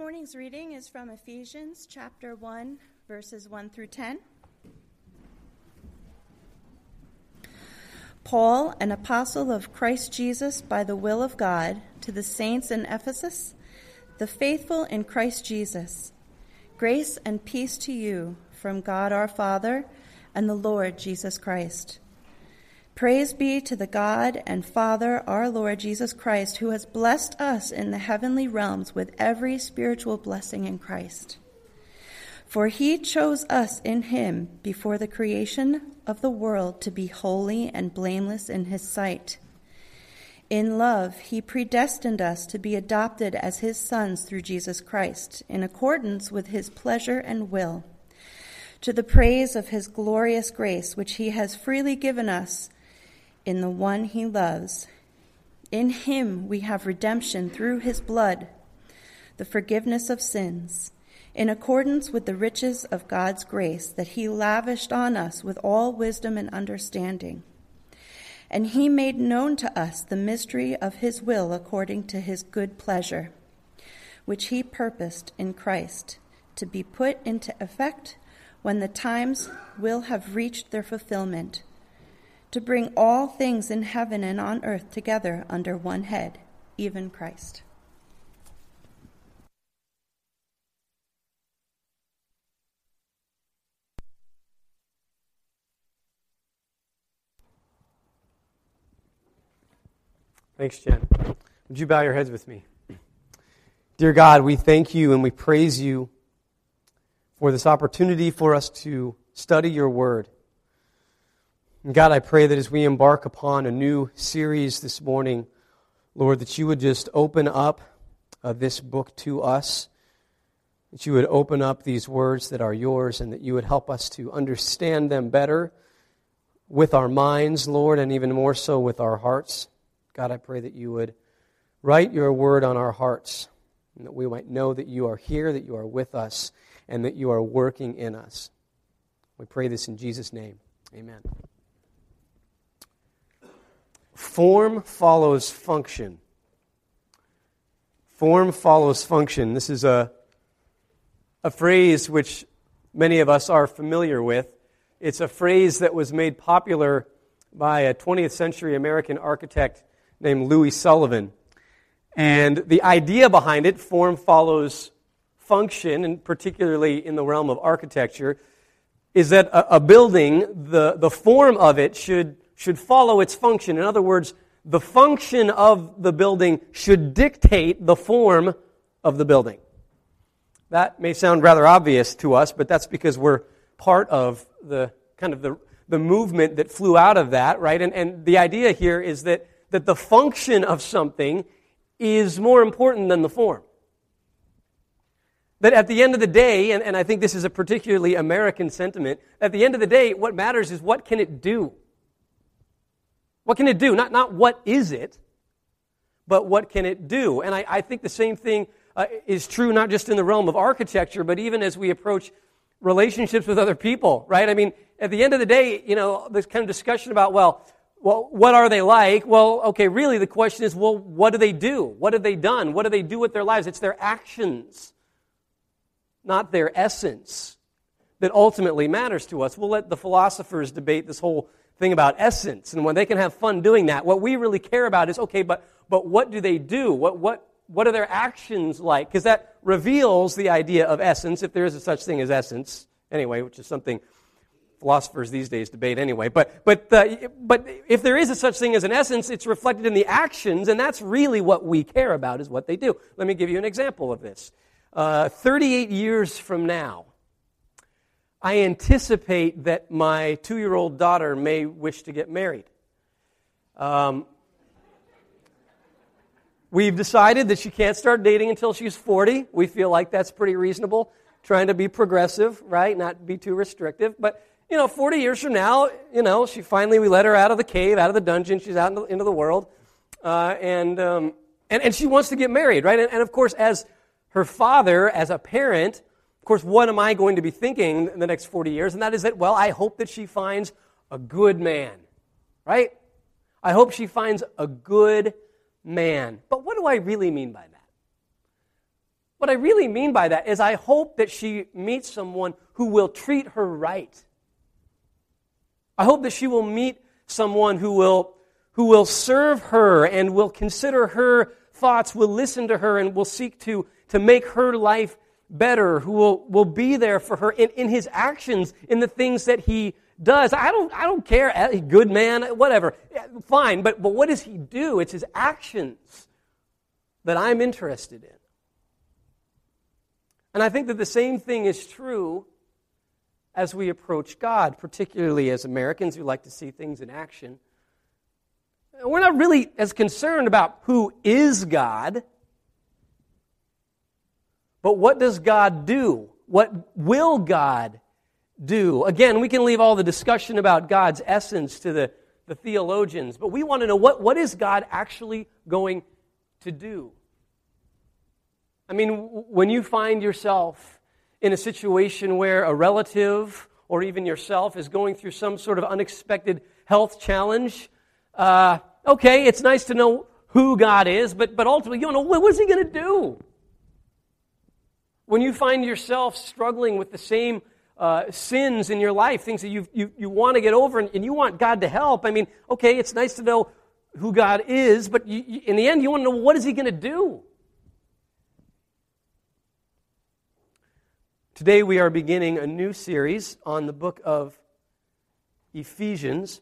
morning's reading is from Ephesians chapter 1, verses 1 through 10. Paul, an apostle of Christ Jesus by the will of God, to the saints in Ephesus, the faithful in Christ Jesus, grace and peace to you from God our Father and the Lord Jesus Christ. Praise be to the God and Father, our Lord Jesus Christ, who has blessed us in the heavenly realms with every spiritual blessing in Christ. For he chose us in him before the creation of the world to be holy and blameless in his sight. In love, he predestined us to be adopted as his sons through Jesus Christ, in accordance with his pleasure and will, to the praise of his glorious grace, which he has freely given us in the one he loves. In him we have redemption through his blood, the forgiveness of sins, in accordance with the riches of God's grace that he lavished on us with all wisdom and understanding. And he made known to us the mystery of his will according to his good pleasure, which he purposed in Christ to be put into effect when the times will have reached their fulfillment to bring all things in heaven and on earth together under one head, even Christ. Thanks, Jen. Would you bow your heads with me? Dear God, we thank you and we praise you for this opportunity for us to study your word. And God, I pray that as we embark upon a new series this morning, Lord, that you would just open up uh, this book to us, that you would open up these words that are yours, and that you would help us to understand them better with our minds, Lord, and even more so with our hearts. God, I pray that you would write your word on our hearts, and that we might know that you are here, that you are with us, and that you are working in us. We pray this in Jesus' name. Amen. Form follows function. Form follows function. This is a, a phrase which many of us are familiar with. It's a phrase that was made popular by a 20th century American architect named Louis Sullivan. And the idea behind it, form follows function, and particularly in the realm of architecture, is that a, a building, the, the form of it should should follow its function. In other words, the function of the building should dictate the form of the building. That may sound rather obvious to us, but that's because we're part of the kind of the, the movement that flew out of that, right? And, and the idea here is that, that the function of something is more important than the form. That at the end of the day, and, and I think this is a particularly American sentiment, at the end of the day, what matters is what can it do? What can it do? Not, not what is it, but what can it do? And I, I think the same thing uh, is true not just in the realm of architecture, but even as we approach relationships with other people, right? I mean, at the end of the day, you know, this kind of discussion about, well, well, what are they like? Well, okay, really the question is, well, what do they do? What have they done? What do they do with their lives? It's their actions, not their essence, that ultimately matters to us. We'll let the philosophers debate this whole thing about essence and when they can have fun doing that. What we really care about is okay, but, but what do they do? What, what, what are their actions like? Because that reveals the idea of essence, if there is a such thing as essence, anyway, which is something philosophers these days debate anyway. But, but, uh, but if there is a such thing as an essence, it's reflected in the actions, and that's really what we care about, is what they do. Let me give you an example of this. Uh, 38 years from now, I anticipate that my two year old daughter may wish to get married. Um, we've decided that she can't start dating until she's 40. We feel like that's pretty reasonable. Trying to be progressive, right? Not be too restrictive. But, you know, 40 years from now, you know, she finally, we let her out of the cave, out of the dungeon. She's out into, into the world. Uh, and, um, and, and she wants to get married, right? And, and of course, as her father, as a parent, course, what am I going to be thinking in the next 40 years? And that is that, well, I hope that she finds a good man, right? I hope she finds a good man. But what do I really mean by that? What I really mean by that is I hope that she meets someone who will treat her right. I hope that she will meet someone who will, who will serve her and will consider her thoughts, will listen to her, and will seek to, to make her life better, who will, will be there for her in, in his actions, in the things that he does. I don't, I don't care, eh, good man, whatever. Fine, but, but what does he do? It's his actions that I'm interested in. And I think that the same thing is true as we approach God, particularly as Americans who like to see things in action. We're not really as concerned about who is God, but what does God do? What will God do? Again, we can leave all the discussion about God's essence to the, the theologians, but we want to know what, what is God actually going to do? I mean, when you find yourself in a situation where a relative or even yourself is going through some sort of unexpected health challenge, uh, okay, it's nice to know who God is, but, but ultimately, you don't know what is He going to do? When you find yourself struggling with the same uh, sins in your life, things that you you, you want to get over and, and, you want God to help, I mean, okay, it's nice to know who God is, but you, you, in the end, you want to know what is He going to do? Today we are beginning a new series on the book of Ephesians.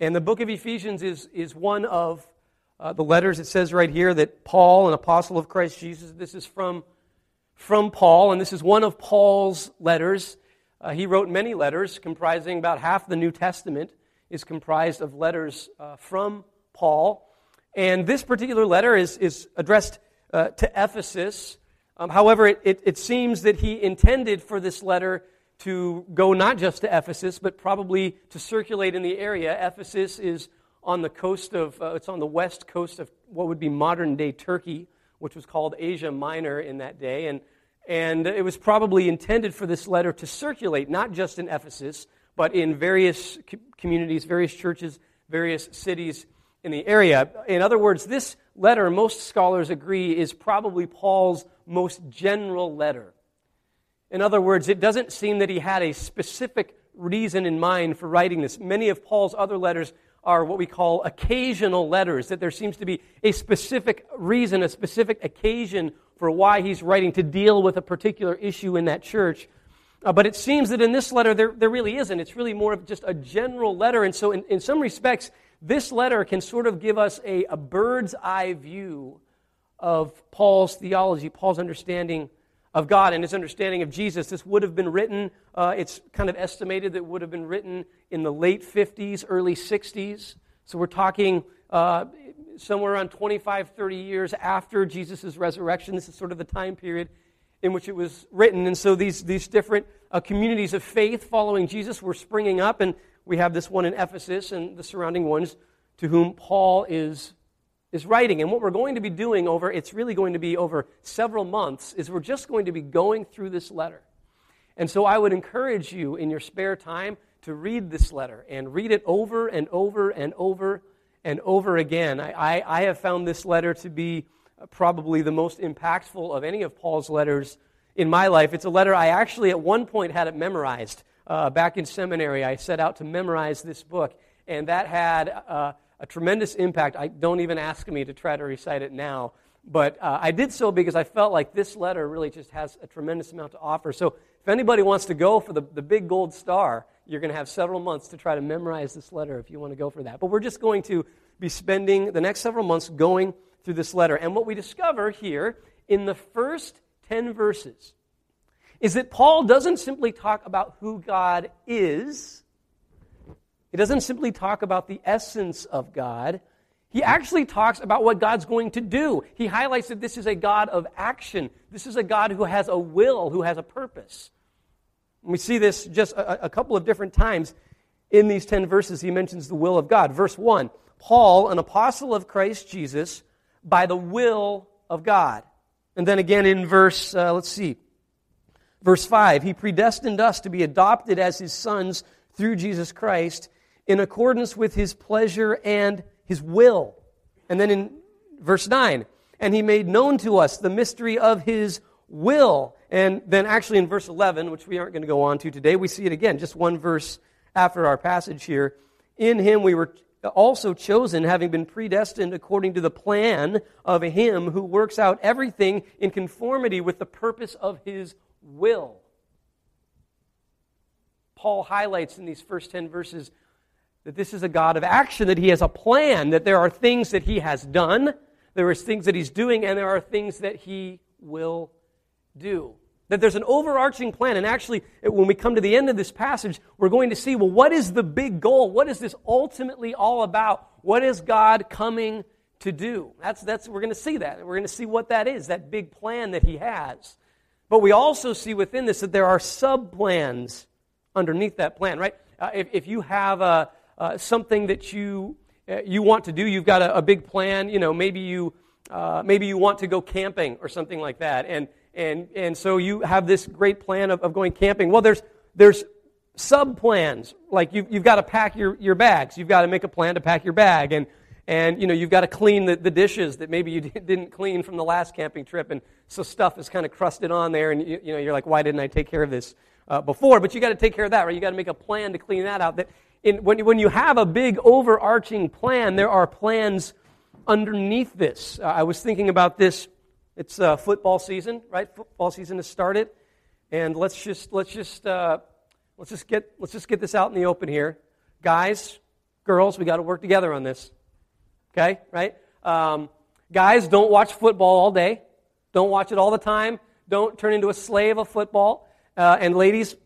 And the book of Ephesians is, is one of uh, the letters. It says right here that Paul, an apostle of Christ Jesus, this is from, from Paul, and this is one of Paul's letters. Uh, he wrote many letters, comprising about half the New Testament is comprised of letters uh, from Paul. And this particular letter is, is addressed uh, to Ephesus. Um, however, it, it, it, seems that he intended for this letter to go not just to Ephesus, but probably to circulate in the area. Ephesus is on the coast of, uh, it's on the west coast of what would be modern day Turkey, which was called Asia Minor in that day. And, and it was probably intended for this letter to circulate not just in Ephesus, but in various communities, various churches, various cities in the area. In other words, this letter, most scholars agree, is probably Paul's most general letter. In other words, it doesn't seem that he had a specific reason in mind for writing this. Many of Paul's other letters are what we call occasional letters, that there seems to be a specific reason, a specific occasion for why he's writing to deal with a particular issue in that church. Uh, but it seems that in this letter, there, there really isn't. It's really more of just a general letter. And so, in, in some respects, this letter can sort of give us a, a bird's eye view of Paul's theology, Paul's understanding of God and his understanding of Jesus. This would have been written, uh, it's kind of estimated that it would have been written in the late 50s, early 60s. So we're talking uh, somewhere around 25, 30 years after Jesus' resurrection. This is sort of the time period in which it was written. And so these, these different uh, communities of faith following Jesus were springing up. And we have this one in Ephesus and the surrounding ones to whom Paul is, is writing. And what we're going to be doing over, it's really going to be over several months, is we're just going to be going through this letter. And so I would encourage you in your spare time to read this letter and read it over and over and over and over again. I, I, I have found this letter to be probably the most impactful of any of Paul's letters in my life. It's a letter I actually at one point had it memorized uh, back in seminary, I set out to memorize this book, and that had uh, a tremendous impact. I don't even ask me to try to recite it now, but uh, I did so because I felt like this letter really just has a tremendous amount to offer. So if anybody wants to go for the, the big gold star, you're going to have several months to try to memorize this letter if you want to go for that. But we're just going to be spending the next several months going through this letter. And what we discover here in the first 10 verses is that Paul doesn't simply talk about who God is, he doesn't simply talk about the essence of God. He actually talks about what God's going to do. He highlights that this is a God of action. This is a God who has a will, who has a purpose. And we see this just a, a couple of different times in these 10 verses. He mentions the will of God. Verse 1 Paul, an apostle of Christ Jesus, by the will of God. And then again in verse, uh, let's see, Verse 5 He predestined us to be adopted as His sons through Jesus Christ in accordance with His pleasure and His will. And then in verse 9, and he made known to us the mystery of his will. And then, actually, in verse 11, which we aren't going to go on to today, we see it again, just one verse after our passage here. In him we were also chosen, having been predestined according to the plan of him who works out everything in conformity with the purpose of his will. Paul highlights in these first 10 verses that this is a God of action, that he has a plan, that there are things that he has done, there are things that he's doing, and there are things that he will do. That there's an overarching plan. And actually, when we come to the end of this passage, we're going to see well, what is the big goal? What is this ultimately all about? What is God coming to do? That's, that's, we're going to see that. We're going to see what that is, that big plan that He has. But we also see within this that there are sub plans underneath that plan, right? Uh, if, if you have a, uh, something that you, uh, you want to do, you've got a, a big plan, you know, maybe you, uh, maybe you want to go camping or something like that. And and, and so you have this great plan of, of going camping. Well, there's, there's sub plans. Like you've, you've got to pack your, your bags. You've got to make a plan to pack your bag. And, and you know, you've got to clean the, the dishes that maybe you didn't clean from the last camping trip. And so stuff is kind of crusted on there. And you, you know, you're like, why didn't I take care of this uh, before? But you got to take care of that, right? You got to make a plan to clean that out. That in, when, when you have a big overarching plan, there are plans underneath this. Uh, I was thinking about this it's uh, football season, right? Football season has started, and let's just let's just uh, let's just get let's just get this out in the open here, guys, girls. We got to work together on this. Okay, right? Um, guys, don't watch football all day. Don't watch it all the time. Don't turn into a slave of football. Uh, and ladies,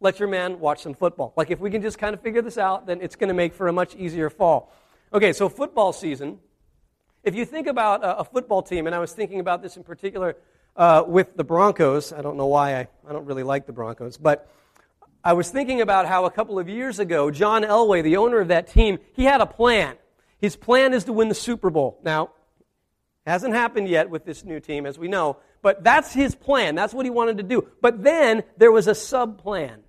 let your man watch some football. Like if we can just kind of figure this out, then it's going to make for a much easier fall. Okay, so football season if you think about a, football team, and I was thinking about this in particular uh, with the Broncos, I don't know why I, I don't really like the Broncos, but I was thinking about how a couple of years ago, John Elway, the owner of that team, he had a plan. His plan is to win the Super Bowl. Now, hasn't happened yet with this new team, as we know, but that's his plan. That's what he wanted to do. But then there was a sub plan.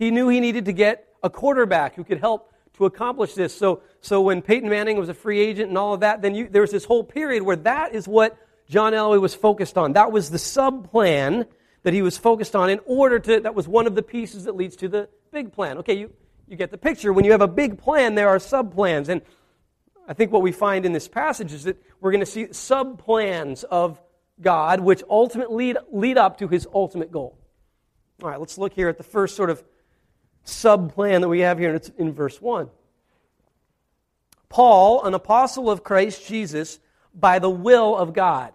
He knew he needed to get a quarterback who could help to accomplish this. So, so when Peyton Manning was a free agent and all of that, then you, there was this whole period where that is what John Elway was focused on. That was the sub plan that he was focused on in order to, that was one of the pieces that leads to the big plan. Okay, you, you get the picture. When you have a big plan, there are sub plans. And I think what we find in this passage is that we're going to see sub plans of God, which ultimately lead, lead up to his ultimate goal. All right, let's look here at the first sort of sub plan that we have here, and it's in verse 1. Paul, an apostle of Christ Jesus, by the will of God.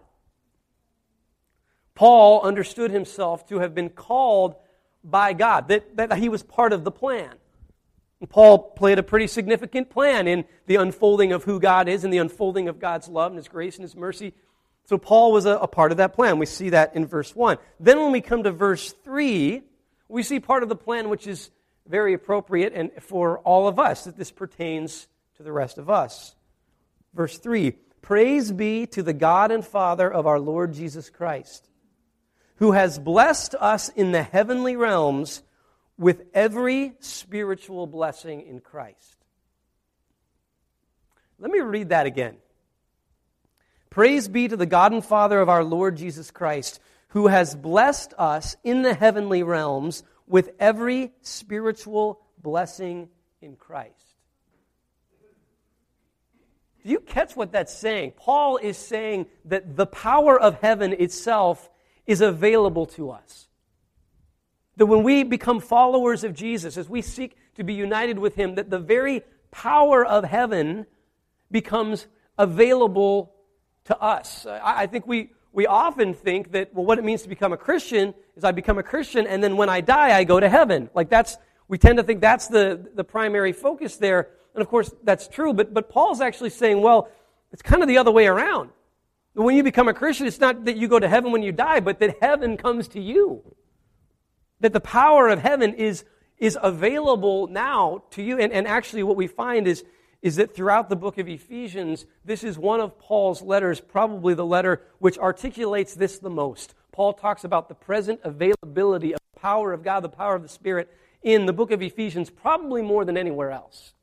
Paul understood himself to have been called by God, that, that he was part of the plan. Paul played a pretty significant plan in the unfolding of who God is and the unfolding of God's love and his grace and his mercy. So Paul was a, a part of that plan. We see that in verse 1. Then when we come to verse 3, we see part of the plan which is very appropriate and for all of us, that this pertains to the rest of us. Verse 3 Praise be to the God and Father of our Lord Jesus Christ, who has blessed us in the heavenly realms with every spiritual blessing in Christ. Let me read that again. Praise be to the God and Father of our Lord Jesus Christ, who has blessed us in the heavenly realms with every spiritual blessing in Christ. Do you catch what that's saying? Paul is saying that the power of heaven itself is available to us. That when we become followers of Jesus, as we seek to be united with Him, that the very power of heaven becomes available to us. I think we, we often think that, well, what it means to become a Christian is I become a Christian and then when I die, I go to heaven. Like that's, we tend to think that's the, the primary focus there. And of course, that's true, but, but Paul's actually saying, well, it's kind of the other way around. When you become a Christian, it's not that you go to heaven when you die, but that heaven comes to you. That the power of heaven is, is available now to you. And, and actually, what we find is is that throughout the book of Ephesians, this is one of Paul's letters, probably the letter which articulates this the most. Paul talks about the present availability of the power of God, the power of the Spirit, in the book of Ephesians, probably more than anywhere else.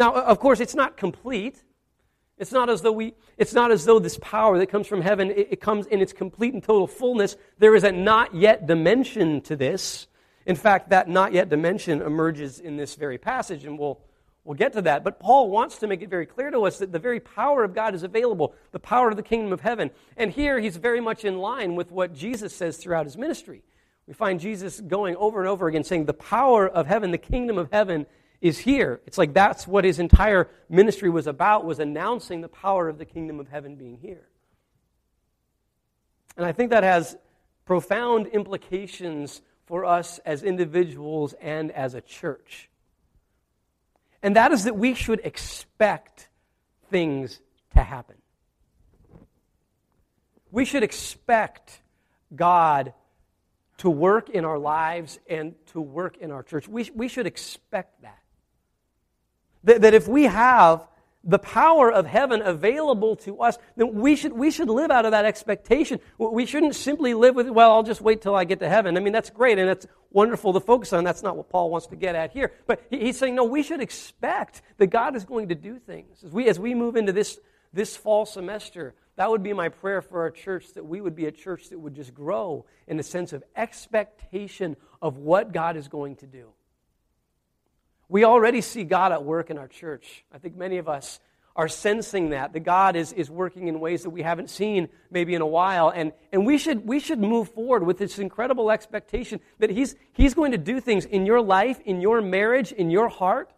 Now, of course, it's not complete. It's not as though we, it's not as though this power that comes from heaven, it, it comes in its complete and total fullness. There is a not yet dimension to this. In fact, that not yet dimension emerges in this very passage, and we'll, we'll get to that. But Paul wants to make it very clear to us that the very power of God is available, the power of the kingdom of heaven. And here he's very much in line with what Jesus says throughout his ministry. We find Jesus going over and over again saying, The power of heaven, the kingdom of heaven is here. It's like that's what his entire ministry was about, was announcing the power of the kingdom of heaven being here. And I think that has profound implications for us as individuals and as a church. And that is that we should expect things to happen. We should expect God to work in our lives and to work in our church. We, we should expect that. that. That if we have the power of heaven available to us, then we should, we should live out of that expectation. We shouldn't simply live with, well, I'll just wait till I get to heaven. I mean, that's great and that's wonderful to focus on. That's not what Paul wants to get at here. But he's saying, no, we should expect that God is going to do things. As we, as we move into this, this fall semester, that would be my prayer for our church that we would be a church that would just grow in a sense of expectation of what God is going to do. We already see God at work in our church. I think many of us are sensing that, that God is, is working in ways that we haven't seen maybe in a while. And, and we, should, we should move forward with this incredible expectation that he's, he's going to do things in your life, in your marriage, in your heart.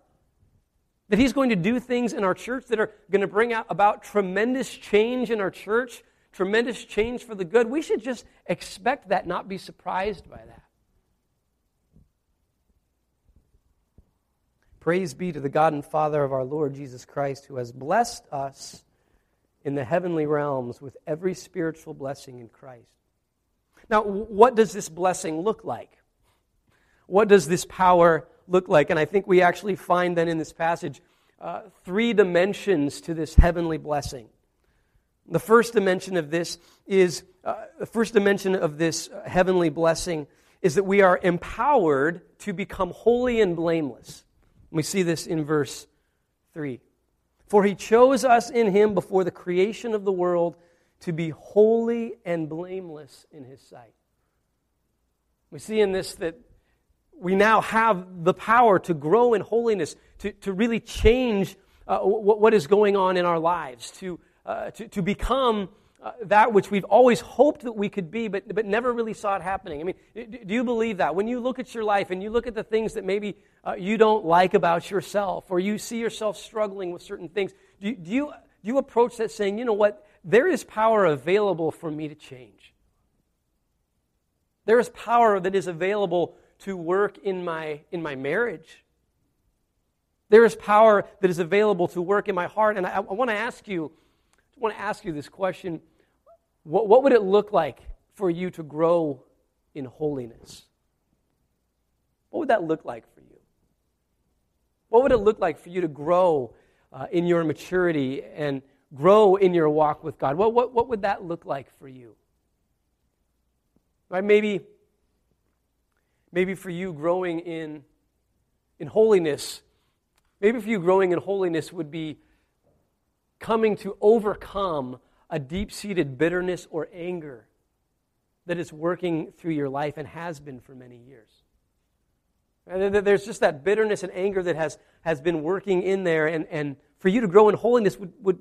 That He's going to do things in our church that are going to bring out about tremendous change in our church, tremendous change for the good. We should just expect that, not be surprised by that. Praise be to the God and Father of our Lord Jesus Christ, who has blessed us in the heavenly realms with every spiritual blessing in Christ. Now, what does this blessing look like? What does this power look like? And I think we actually find then in this passage uh, three dimensions to this heavenly blessing. The first dimension of this is uh, the first dimension of this heavenly blessing is that we are empowered to become holy and blameless. We see this in verse 3. For he chose us in him before the creation of the world to be holy and blameless in his sight. We see in this that we now have the power to grow in holiness, to, to really change uh, what, is going on in our lives, to, uh, to, to become uh, that which we've always hoped that we could be, but, but never really saw it happening. I mean, do you believe that? When you look at your life and you look at the things that maybe uh, you don't like about yourself, or you see yourself struggling with certain things, do, do, you, do you approach that saying, you know what, there is power available for me to change? There is power that is available to work in my, in my marriage. There is power that is available to work in my heart. And I, I want to ask you, I want to ask you this question. What, what would it look like for you to grow in holiness? What would that look like for you? What would it look like for you to grow uh, in your maturity and grow in your walk with God? What, what, what would that look like for you? Right? Maybe Maybe for you, growing in, in holiness, maybe for you, growing in holiness would be coming to overcome a deep seated bitterness or anger that is working through your life and has been for many years. There's just that bitterness and anger that has, has been working in there, and, and for you to grow in holiness would, would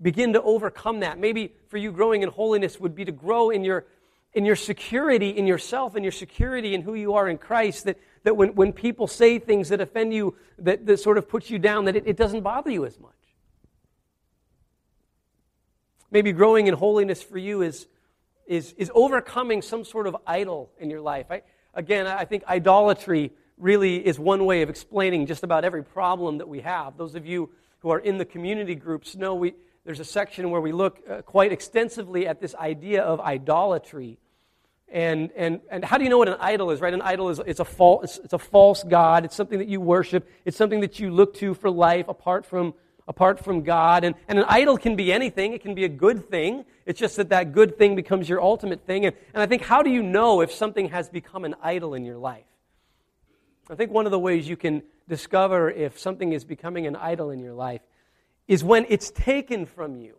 begin to overcome that. Maybe for you, growing in holiness would be to grow in your in your security in yourself and your security in who you are in Christ, that, that when, when people say things that offend you, that, that sort of puts you down, that it, it doesn't bother you as much. Maybe growing in holiness for you is, is, is overcoming some sort of idol in your life. I, again, I think idolatry really is one way of explaining just about every problem that we have. Those of you who are in the community groups know we, there's a section where we look uh, quite extensively at this idea of idolatry and, and, and how do you know what an idol is, right? An idol is it's a, false, it's, it's a false God. It's something that you worship. It's something that you look to for life apart from, apart from God. And, and an idol can be anything. It can be a good thing. It's just that that good thing becomes your ultimate thing. And, and I think, how do you know if something has become an idol in your life? I think one of the ways you can discover if something is becoming an idol in your life is when it's taken from you.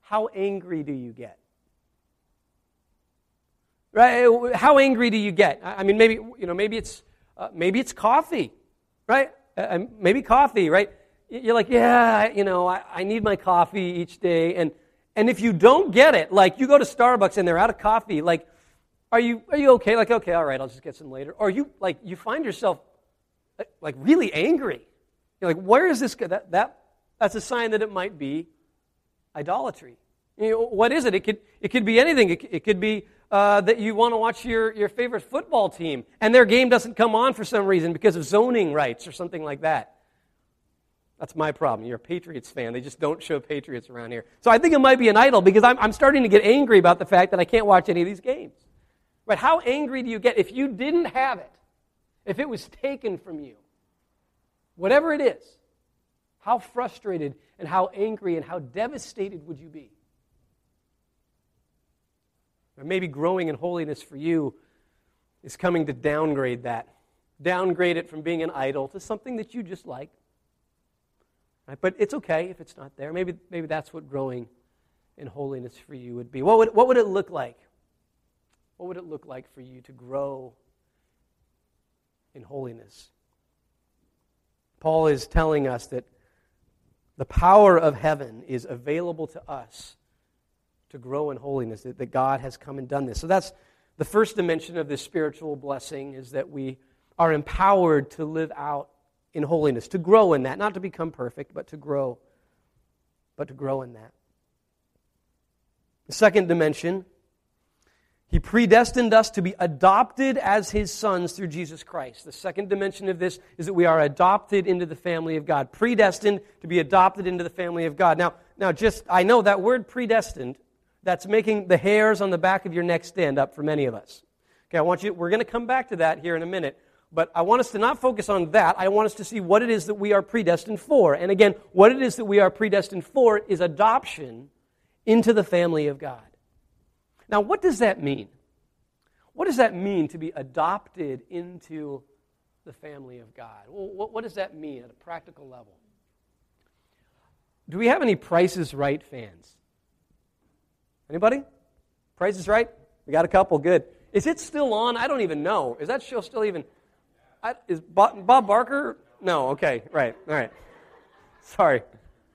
How angry do you get? Right? How angry do you get? I mean, maybe you know, maybe it's uh, maybe it's coffee, right? Uh, maybe coffee, right? You're like, yeah, you know, I, I need my coffee each day, and and if you don't get it, like you go to Starbucks and they're out of coffee, like, are you are you okay? Like, okay, all right, I'll just get some later. Or you like you find yourself uh, like really angry. You're like, where is this? That that that's a sign that it might be idolatry. You know, what is it? It could it could be anything. It, it could be uh, that you want to watch your, your favorite football team and their game doesn't come on for some reason because of zoning rights or something like that. That's my problem. You're a Patriots fan. They just don't show Patriots around here. So I think it might be an idol because I'm, I'm starting to get angry about the fact that I can't watch any of these games. But how angry do you get if you didn't have it, if it was taken from you? Whatever it is, how frustrated and how angry and how devastated would you be? Or maybe growing in holiness for you is coming to downgrade that. Downgrade it from being an idol to something that you just like. Right? But it's okay if it's not there. Maybe, maybe that's what growing in holiness for you would be. What would, what would it look like? What would it look like for you to grow in holiness? Paul is telling us that the power of heaven is available to us to grow in holiness, that, that God has come and done this. So that's the first dimension of this spiritual blessing is that we are empowered to live out in holiness, to grow in that, not to become perfect, but to grow, but to grow in that. The second dimension, he predestined us to be adopted as his sons through Jesus Christ. The second dimension of this is that we are adopted into the family of God, predestined to be adopted into the family of God. Now, now just I know that word predestined that's making the hairs on the back of your neck stand up for many of us. Okay, I want you, we're going to come back to that here in a minute, but I want us to not focus on that. I want us to see what it is that we are predestined for. And again, what it is that we are predestined for is adoption into the family of God. Now, what does that mean? What does that mean to be adopted into the family of God? What, does that mean at a practical level? Do we have any Prices Right fans? Anybody? Price is right? We got a couple. Good. Is it still on? I don't even know. Is that show still even? I, is Bob, Barker? No. Okay. Right. All right. Sorry.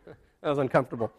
That was uncomfortable.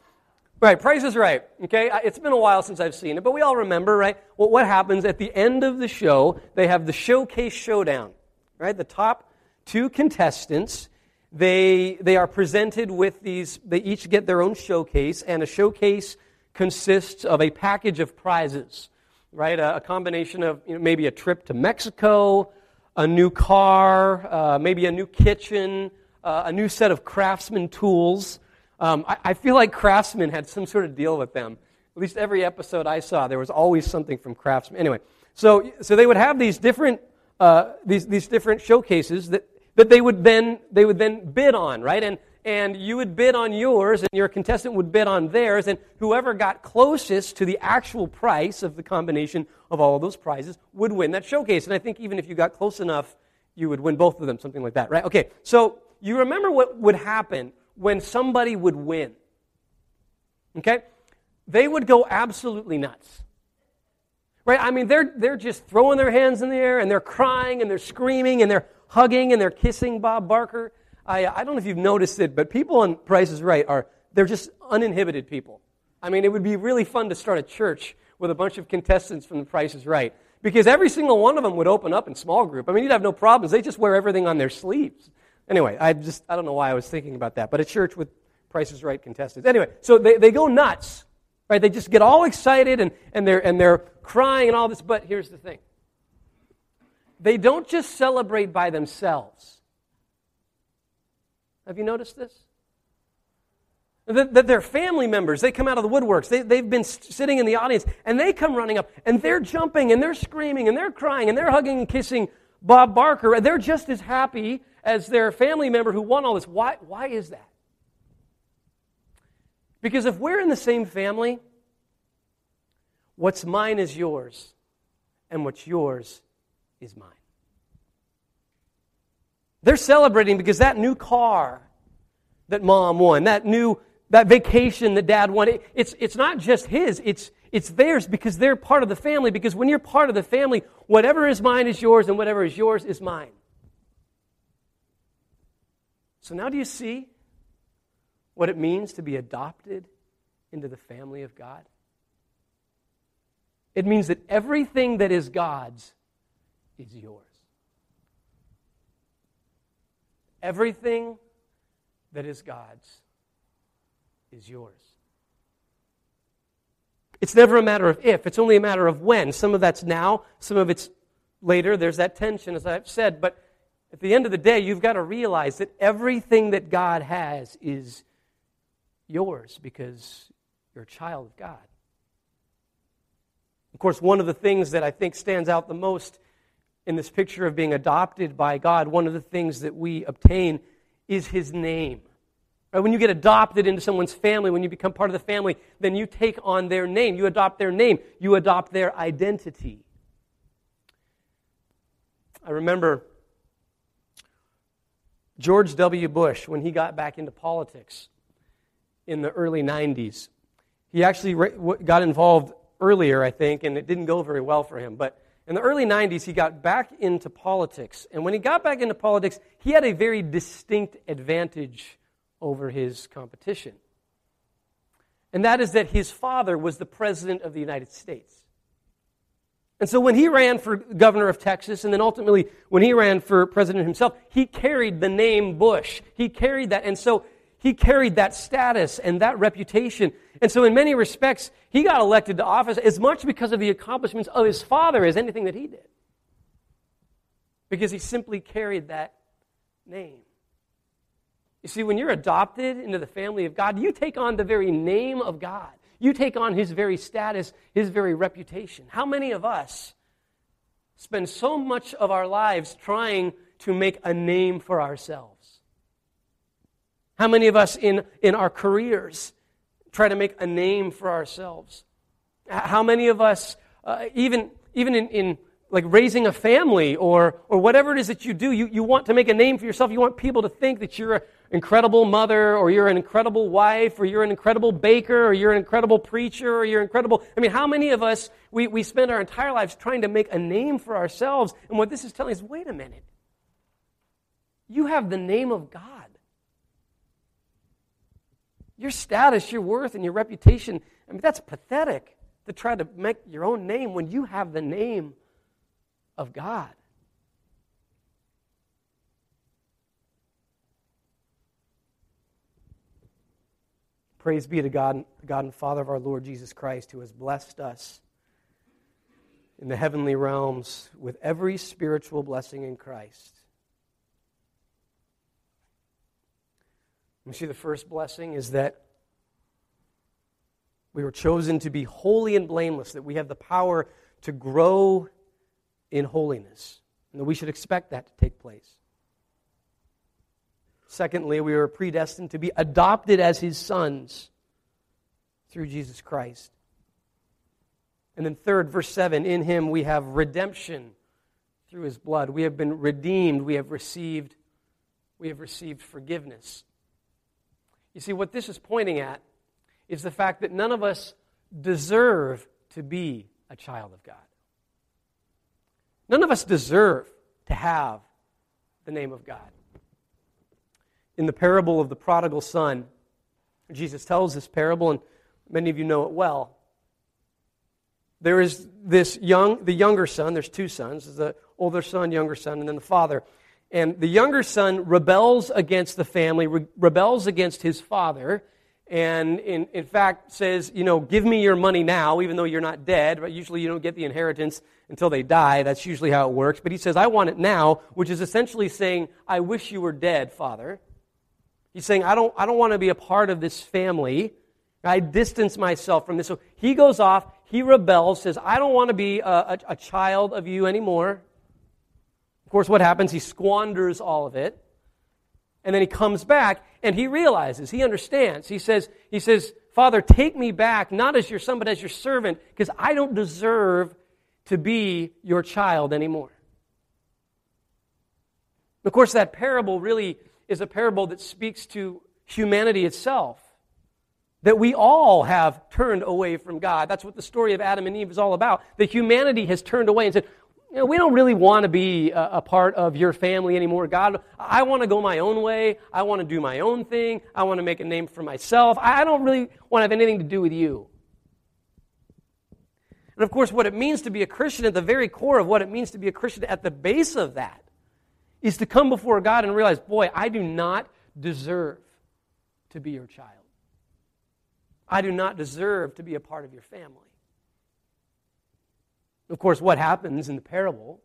Right, Price is Right. Okay, it's been a while since I've seen it, but we all remember, right? Well, what happens at the end of the show? They have the showcase showdown, right? The top two contestants, they they are presented with these. They each get their own showcase, and a showcase consists of a package of prizes, right? A, a combination of you know, maybe a trip to Mexico, a new car, uh, maybe a new kitchen, uh, a new set of craftsman tools. Um, I, I, feel like Craftsman had some sort of deal with them. At least every episode I saw, there was always something from Craftsman. Anyway, so, so they would have these different, uh, these, these different showcases that, that they, would then, they would then bid on, right? And, and you would bid on yours, and your contestant would bid on theirs, and whoever got closest to the actual price of the combination of all of those prizes would win that showcase. And I think even if you got close enough, you would win both of them, something like that, right? Okay, so you remember what would happen when somebody would win. Okay? They would go absolutely nuts. Right? I mean, they're, they're just throwing their hands in the air and they're crying and they're screaming and they're hugging and they're kissing Bob Barker. I, I don't know if you've noticed it, but people on Price is Right are, they're just uninhibited people. I mean, it would be really fun to start a church with a bunch of contestants from The Price is Right. Because every single one of them would open up in small group. I mean, you'd have no problems. They just wear everything on their sleeves. Anyway, I just, I don't know why I was thinking about that, but a church with Price is Right contestants. Anyway, so they, they go nuts, right? They just get all excited and, and, they're, and they're crying and all this, but here's the thing. They don't just celebrate by themselves. Have you noticed this? That, their family members, they come out of the woodworks. They, they've been sitting in the audience, and they come running up, and they're jumping, and they're screaming, and they're crying, and they're hugging and kissing Bob Barker. And they're just as happy as their family member who won all this. Why, why is that? Because if we're in the same family, what's mine is yours, and what's yours is mine. They're celebrating because that new car that mom won, that new that vacation that dad won. It's, it's not just his, it's, it's theirs because they're part of the family. Because when you're part of the family, whatever is mine is yours, and whatever is yours is mine. So now do you see what it means to be adopted into the family of God? It means that everything that is God's is yours. Everything that is God's is yours. It's never a matter of if, it's only a matter of when. Some of that's now, some of it's later. There's that tension, as I've said. But at the end of the day, you've got to realize that everything that God has is yours because you're a child of God. Of course, one of the things that I think stands out the most in this picture of being adopted by God, one of the things that we obtain is his name. Right? When you get adopted into someone's family, when you become part of the family, then you take on their name. You adopt their name. You adopt their identity. I remember George W. Bush, when he got back into politics in the early 90s, he actually got involved earlier, I think, and it didn't go very well for him. But in the early 90s, he got back into politics. And when he got back into politics, he had a very distinct advantage over his competition. And that is that his father was the President of the United States. And so when he ran for governor of Texas, and then ultimately when he ran for president himself, he carried the name Bush. He carried that. And so he carried that status and that reputation. And so, in many respects, he got elected to office as much because of the accomplishments of his father as anything that he did. Because he simply carried that name. You see, when you're adopted into the family of God, you take on the very name of God. You take on his very status, his very reputation. How many of us spend so much of our lives trying to make a name for ourselves? How many of us in, in our careers try to make a name for ourselves? How many of us, uh, even, even in, in like raising a family or, or whatever it is that you do, you, you want to make a name for yourself. You want people to think that you're an incredible mother, or you're an incredible wife, or you're an incredible baker, or you're an incredible preacher, or you're incredible. I mean, how many of us, we, we spend our entire lives trying to make a name for ourselves? And what this is telling us, wait a minute. You have the name of God. Your status, your worth, and your reputation, I mean, that's pathetic to try to make your own name when you have the name of God. Praise be to God, God and Father of our Lord Jesus Christ, who has blessed us in the heavenly realms with every spiritual blessing in Christ. You see, the first blessing is that we were chosen to be holy and blameless, that we have the power to grow in holiness, and that we should expect that to take place. Secondly, we were predestined to be adopted as his sons through Jesus Christ. And then, third, verse 7 in him we have redemption through his blood. We have been redeemed. We have received, we have received forgiveness. You see, what this is pointing at is the fact that none of us deserve to be a child of God. None of us deserve to have the name of God in the parable of the prodigal son. Jesus tells this parable, and many of you know it well. There is this young, the younger son, there's two sons, there's the older son, younger son, and then the father. And the younger son rebels against the family, re- rebels against his father, and in, in fact says, you know, give me your money now, even though you're not dead. But usually you don't get the inheritance until they die. That's usually how it works. But he says, I want it now, which is essentially saying, I wish you were dead, father. He's saying, I don't, I don't want to be a part of this family. I distance myself from this. So he goes off, he rebels, says, I don't want to be a, a, a child of you anymore. Of course, what happens? He squanders all of it. And then he comes back and he realizes, he understands. He says, he says, Father, take me back, not as your son, but as your servant, because I don't deserve to be your child anymore. Of course, that parable really is a parable that speaks to humanity itself. That we all have turned away from God. That's what the story of Adam and Eve is all about. That humanity has turned away and said, you know, we don't really want to be a, a, part of your family anymore. God, I want to go my own way. I want to do my own thing. I want to make a name for myself. I don't really want to have anything to do with you. And of course, what it means to be a Christian, at the very core of what it means to be a Christian, at the base of that, is to come before God and realize, boy, I do not deserve to be your child. I do not deserve to be a part of your family. Of course, what happens in the parable?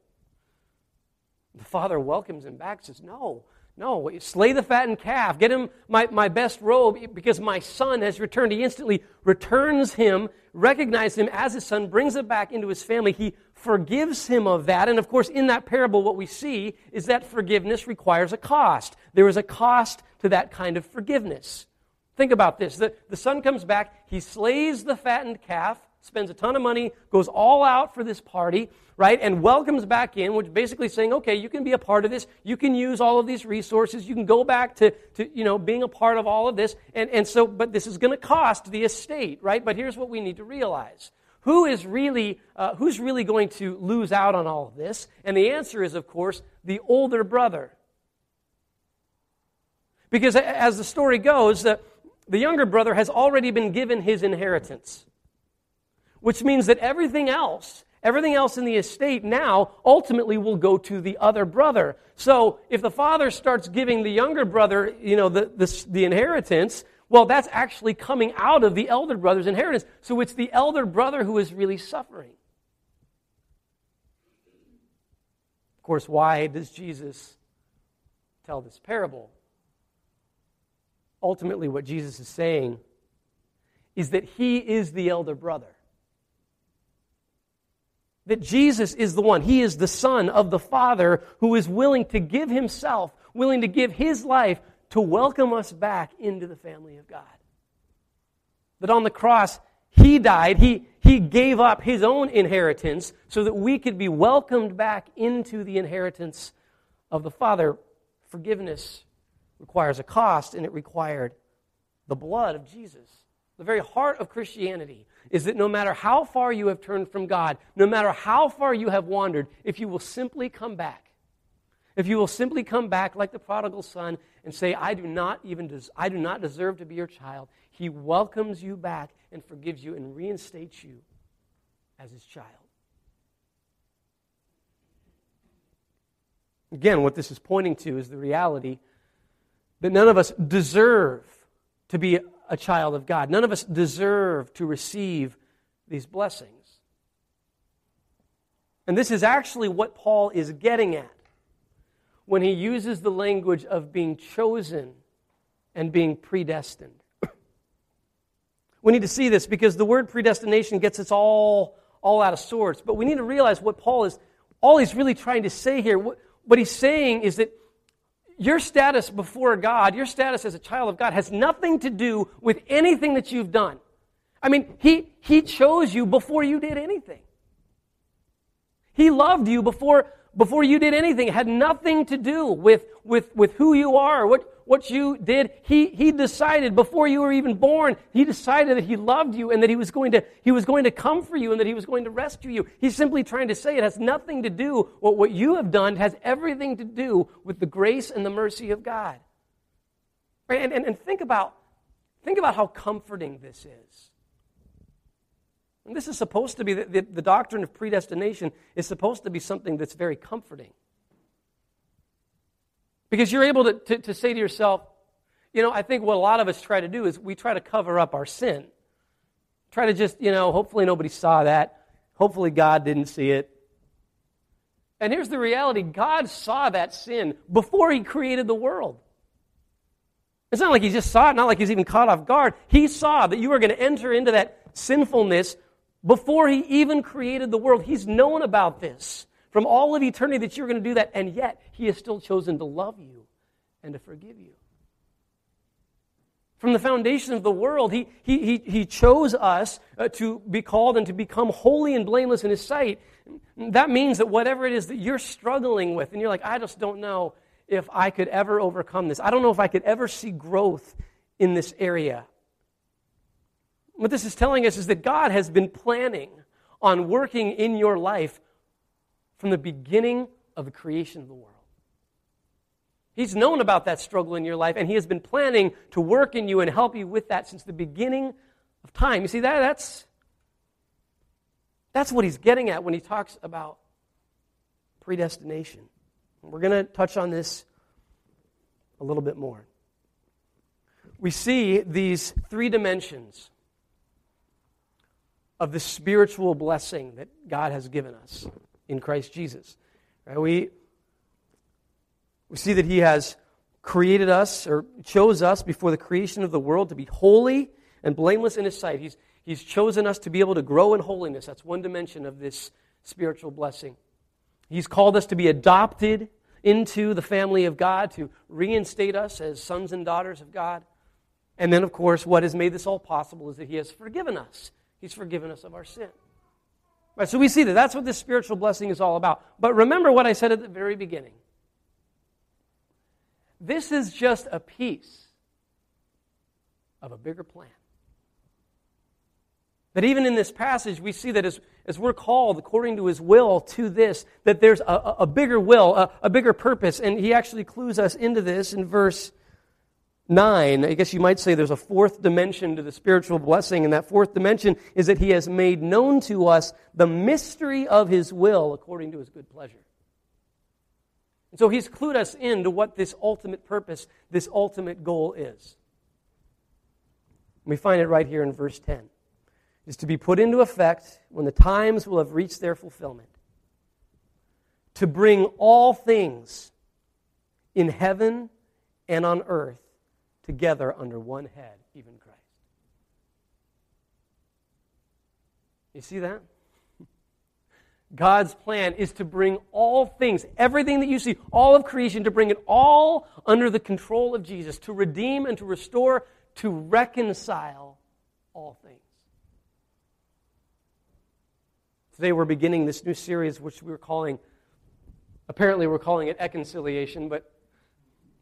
The father welcomes him back, says, No, no, slay the fattened calf. Get him my, my best robe because my son has returned. He instantly returns him, recognizes him as his son, brings it back into his family. He forgives him of that. And of course, in that parable, what we see is that forgiveness requires a cost. There is a cost to that kind of forgiveness. Think about this. The, the son comes back, he slays the fattened calf, spends a ton of money, goes all out for this party, right? And welcomes back in, which basically saying, okay, you can be a part of this. You can use all of these resources. You can go back to, to you know, being a part of all of this. And, and so, but this is going to cost the estate, right? But here's what we need to realize. Who is really, uh, who's really going to lose out on all of this? And the answer is, of course, the older brother. Because as the story goes, the, the younger brother has already been given his inheritance which means that everything else, everything else in the estate now ultimately will go to the other brother. So if the father starts giving the younger brother, you know, the, the, the inheritance, well, that's actually coming out of the elder brother's inheritance. So it's the elder brother who is really suffering. Of course, why does Jesus tell this parable? Ultimately, what Jesus is saying is that he is the elder brother that Jesus is the one. He is the Son of the Father who is willing to give Himself, willing to give His life to welcome us back into the family of God. That on the cross, He died, He, he gave up His own inheritance so that we could be welcomed back into the inheritance of the Father. Forgiveness requires a cost, and it required the blood of Jesus. The very heart of Christianity is that no matter how far you have turned from God, no matter how far you have wandered, if you will simply come back, if you will simply come back like the prodigal son and say, I do not even des- I do not deserve to be your child, he welcomes you back and forgives you and reinstates you as his child. Again, what this is pointing to is the reality that none of us deserve to be a child of God. None of us deserve to receive these blessings. And this is actually what Paul is getting at when he uses the language of being chosen and being predestined. we need to see this because the word predestination gets us all, all out of sorts. But we need to realize what Paul is, all he's really trying to say here. What, what he's saying is that your status before God, your status as a child of God, has nothing to do with anything that you've done. I mean, He, he chose you before you did anything. He loved you before, before you did anything. It had nothing to do with, with, with who you are, what, what you did. He, he decided before you were even born, he decided that he loved you and that he was, going to, he was going to come for you and that he was going to rescue you. He's simply trying to say it has nothing to do, what, what you have done has everything to do with the grace and the mercy of God. And, and, and think, about, think about how comforting this is. And this is supposed to be, the, the, the doctrine of predestination is supposed to be something that's very comforting. Because you're able to, to, to, say to yourself, you know, I think what a lot of us try to do is we try to cover up our sin. Try to just, you know, hopefully nobody saw that. Hopefully God didn't see it. And here's the reality God saw that sin before He created the world. It's not like He just saw it, not like He's even caught off guard. He saw that you were going to enter into that sinfulness before He even created the world. He's known about this from all of eternity that you're going to do that, and yet He has still chosen to love you and to forgive you. From the foundation of the world, He, he, he, he chose us uh, to be called and to become holy and blameless in His sight. That means that whatever it is that you're struggling with, and you're like, I just don't know if I could ever overcome this. I don't know if I could ever see growth in this area. What this is telling us is that God has been planning on working in your life from the beginning of the creation of the world. He's known about that struggle in your life, and He has been planning to work in you and help you with that since the beginning of time. You see, that, that's, that's what He's getting at when He talks about predestination. We're going to touch on this a little bit more. We see these three dimensions of the spiritual blessing that God has given us in Christ Jesus. Right? We, we see that He has created us or chose us before the creation of the world to be holy and blameless in His sight. He's, he's chosen us to be able to grow in holiness. That's one dimension of this spiritual blessing. He's called us to be adopted into the family of God, to reinstate us as sons and daughters of God. And then, of course, what has made this all possible is that He has forgiven us. He's forgiven us of our sin. So we see that that's what this spiritual blessing is all about. But remember what I said at the very beginning. This is just a piece of a bigger plan. That even in this passage, we see that as, as we're called according to his will to this, that there's a, a bigger will, a, a bigger purpose. And he actually clues us into this in verse 9. I guess you might say there's a fourth dimension to the spiritual blessing, and that fourth dimension is that he has made known to us the mystery of his will according to his good pleasure. And so he's clued us into what this ultimate purpose, this ultimate goal is. We find it right here in verse 10 is to be put into effect when the times will have reached their fulfillment. To bring all things in heaven and on earth together under one head, even Christ. You see that? God's plan is to bring all things, everything that you see, all of creation, to bring it all under the control of Jesus, to redeem and to restore, to reconcile all things. Today we're beginning this new series, which we're calling, apparently we're calling it Reconciliation, but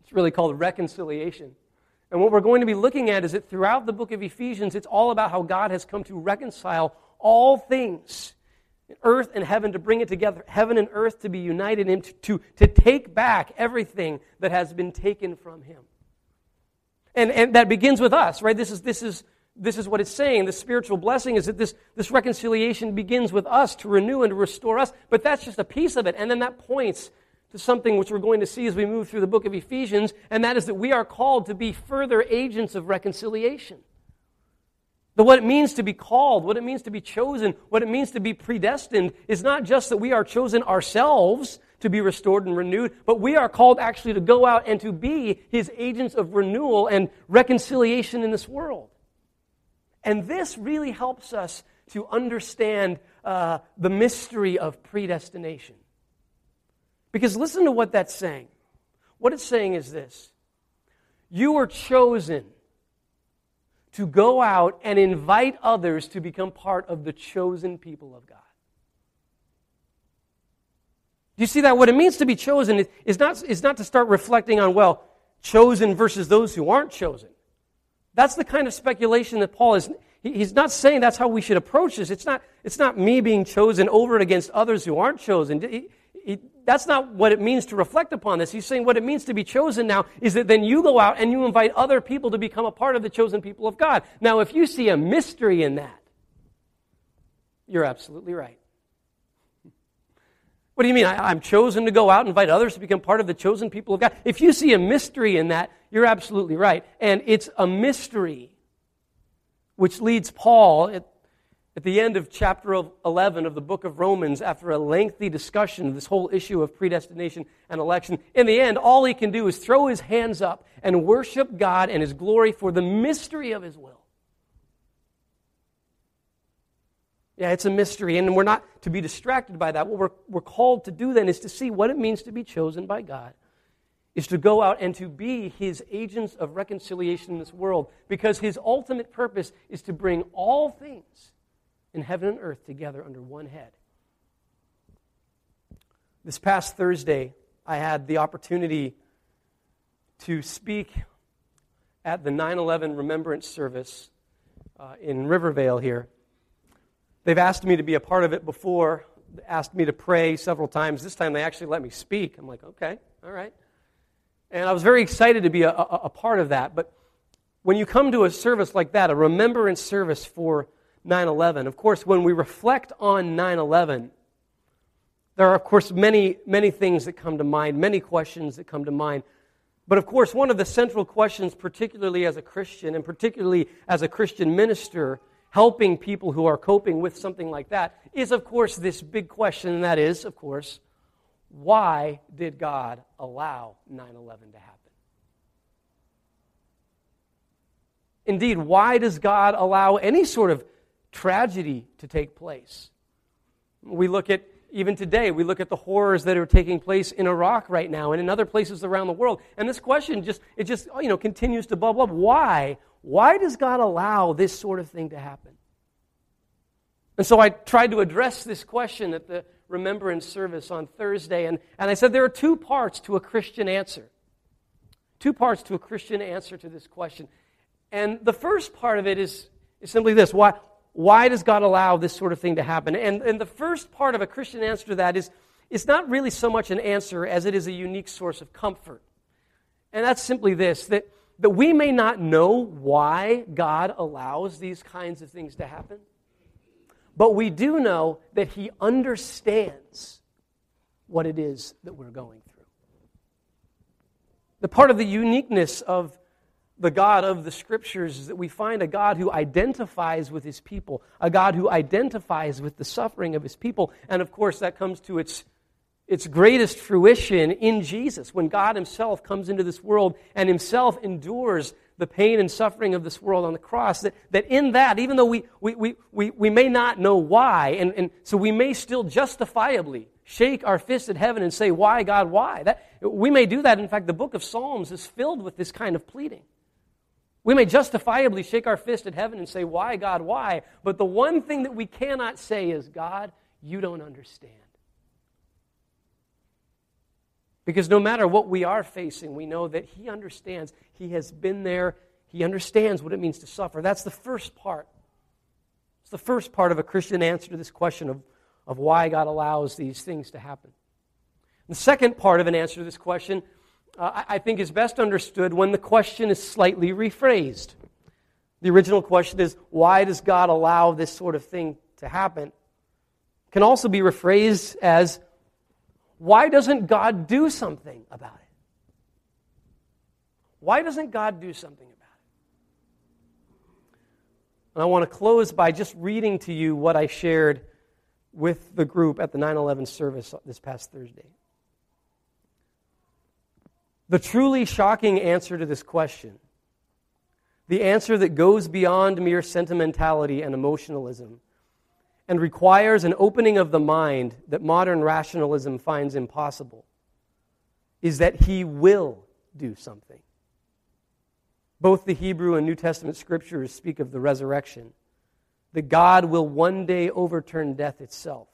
it's really called Reconciliation. And what we're going to be looking at is that throughout the book of Ephesians, it's all about how God has come to reconcile all things, earth and heaven, to bring it together, heaven and earth to be united, and to, to, take back everything that has been taken from Him. And, and that begins with us, right? This is, this is this is what it's saying. The spiritual blessing is that this, this reconciliation begins with us to renew and to restore us, but that's just a piece of it. And then that points to something which we're going to see as we move through the book of Ephesians, and that is that we are called to be further agents of reconciliation. That what it means to be called, what it means to be chosen, what it means to be predestined is not just that we are chosen ourselves to be restored and renewed, but we are called actually to go out and to be his agents of renewal and reconciliation in this world. And this really helps us to understand uh, the mystery of predestination. Because listen to what that's saying. What it's saying is this You were chosen to go out and invite others to become part of the chosen people of God. Do you see that? What it means to be chosen is not, is not to start reflecting on, well, chosen versus those who aren't chosen. That's the kind of speculation that Paul is. He's not saying that's how we should approach this. It's not, it's not me being chosen over and against others who aren't chosen. He, he, that's not what it means to reflect upon this. He's saying what it means to be chosen now is that then you go out and you invite other people to become a part of the chosen people of God. Now, if you see a mystery in that, you're absolutely right. What do you mean? I, am chosen to go out and invite others to become part of the chosen people of God. If you see a mystery in that, you're absolutely right. And it's a mystery which leads Paul at the end of chapter 11 of the book of Romans, after a lengthy discussion of this whole issue of predestination and election. In the end, all he can do is throw his hands up and worship God and his glory for the mystery of his will. Yeah, it's a mystery, and we're not to be distracted by that. What we're, we're called to do then is to see what it means to be chosen by God, is to go out and to be his agents of reconciliation in this world, because his ultimate purpose is to bring all things in heaven and earth together under one head. This past Thursday, I had the opportunity to speak at the 9 11 remembrance service uh, in Rivervale here. They've asked me to be a part of it before, asked me to pray several times. This time they actually let me speak. I'm like, okay, all right. And I was very excited to be a, a, a part of that. But when you come to a service like that, a remembrance service for 9 11, of course, when we reflect on 9 11, there are, of course, many, many things that come to mind, many questions that come to mind. But of course, one of the central questions, particularly as a Christian and particularly as a Christian minister, helping people who are coping with something like that, is of course this big question, and that is, of course, why did God allow 9 11 to happen? Indeed, why does God allow any sort of tragedy to take place? We look at even today, we look at the horrors that are taking place in Iraq right now and in other places around the world. And this question just, it just, you know, continues to bubble up. Why? Why does God allow this sort of thing to happen? And so I tried to address this question at the remembrance service on Thursday, and, and I said there are two parts to a Christian answer. Two parts to a Christian answer to this question. And the first part of it is, is simply this why, why does God allow this sort of thing to happen? And, and the first part of a Christian answer to that is it's not really so much an answer as it is a unique source of comfort. And that's simply this that, that we may not know why God allows these kinds of things to happen, but we do know that He understands what it is that we're going through. The part of the uniqueness of the God of the scriptures is that we find a God who identifies with his people, a God who identifies with the suffering of his people. And of course, that comes to its, its greatest fruition in Jesus, when God himself comes into this world and himself endures the pain and suffering of this world on the cross. That, that in that, even though we, we, we, we, we may not know why, and, and so we may still justifiably shake our fist at heaven and say, Why, God, why? That, we may do that. In fact, the book of Psalms is filled with this kind of pleading. We may justifiably shake our fist at heaven and say, Why, God, why? But the one thing that we cannot say is, God, you don't understand. Because no matter what we are facing, we know that He understands. He has been there. He understands what it means to suffer. That's the first part. It's the first part of a Christian answer to this question of, of why God allows these things to happen. The second part of an answer to this question uh, I think is best understood when the question is slightly rephrased. The original question is, why does God allow this sort of thing to happen? Can also be rephrased as, why doesn't God do something about it? Why doesn't God do something about it? And I want to close by just reading to you what I shared with the group at the 9 11 service this past Thursday. The truly shocking answer to this question, the answer that goes beyond mere sentimentality and emotionalism, and requires an opening of the mind that modern rationalism finds impossible, is that he will do something. Both the Hebrew and New Testament scriptures speak of the resurrection, that God will one day overturn death itself.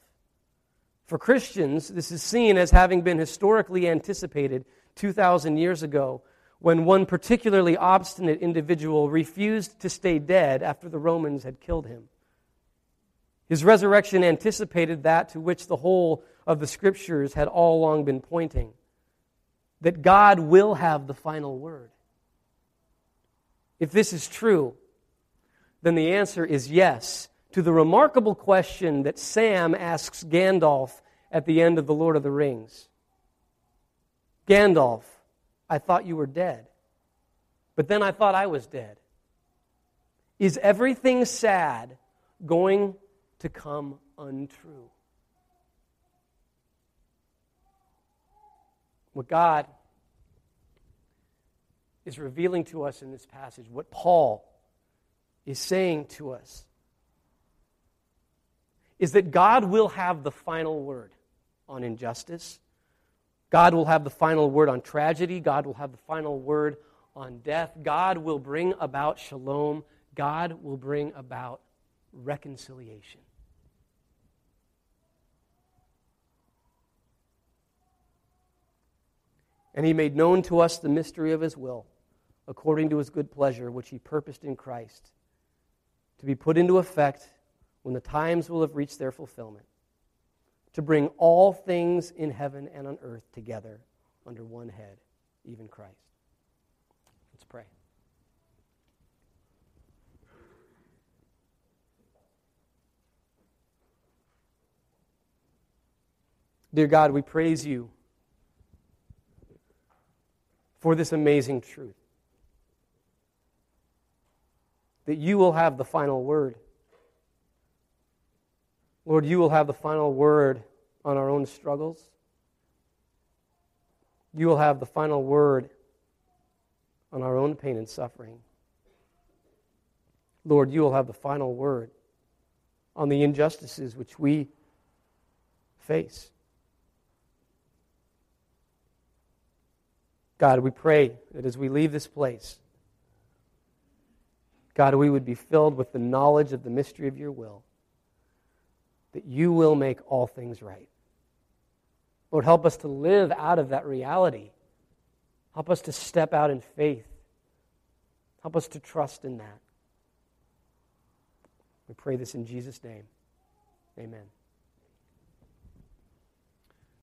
For Christians, this is seen as having been historically anticipated 2,000 years ago when one particularly obstinate individual refused to stay dead after the Romans had killed him. His resurrection anticipated that to which the whole of the scriptures had all along been pointing that God will have the final word. If this is true, then the answer is yes to the remarkable question that Sam asks Gandalf at the end of The Lord of the Rings. Gandalf, I thought you were dead. But then I thought I was dead. Is everything sad going to come untrue? What God is revealing to us in this passage, what Paul is saying to us, is that God will have the final word on injustice God will have the final word on tragedy. God will have the final word on death. God will bring about shalom. God will bring about reconciliation. And he made known to us the mystery of his will, according to his good pleasure, which he purposed in Christ, to be put into effect when the times will have reached their fulfillment, to bring all things in heaven and on earth together under one head, even Christ. Let's pray. Dear God, we praise you for this amazing truth that you will have the final word. Lord, you will have the final word on our own struggles. You will have the final word on our own pain and suffering. Lord, you will have the final word on the injustices which we face. God, we pray that as we leave this place, God, we would be filled with the knowledge of the mystery of your will, that you will make all things right. Lord, help us to live out of that reality. Help us to step out in faith. Help us to trust in that. We pray this in Jesus' name. Amen.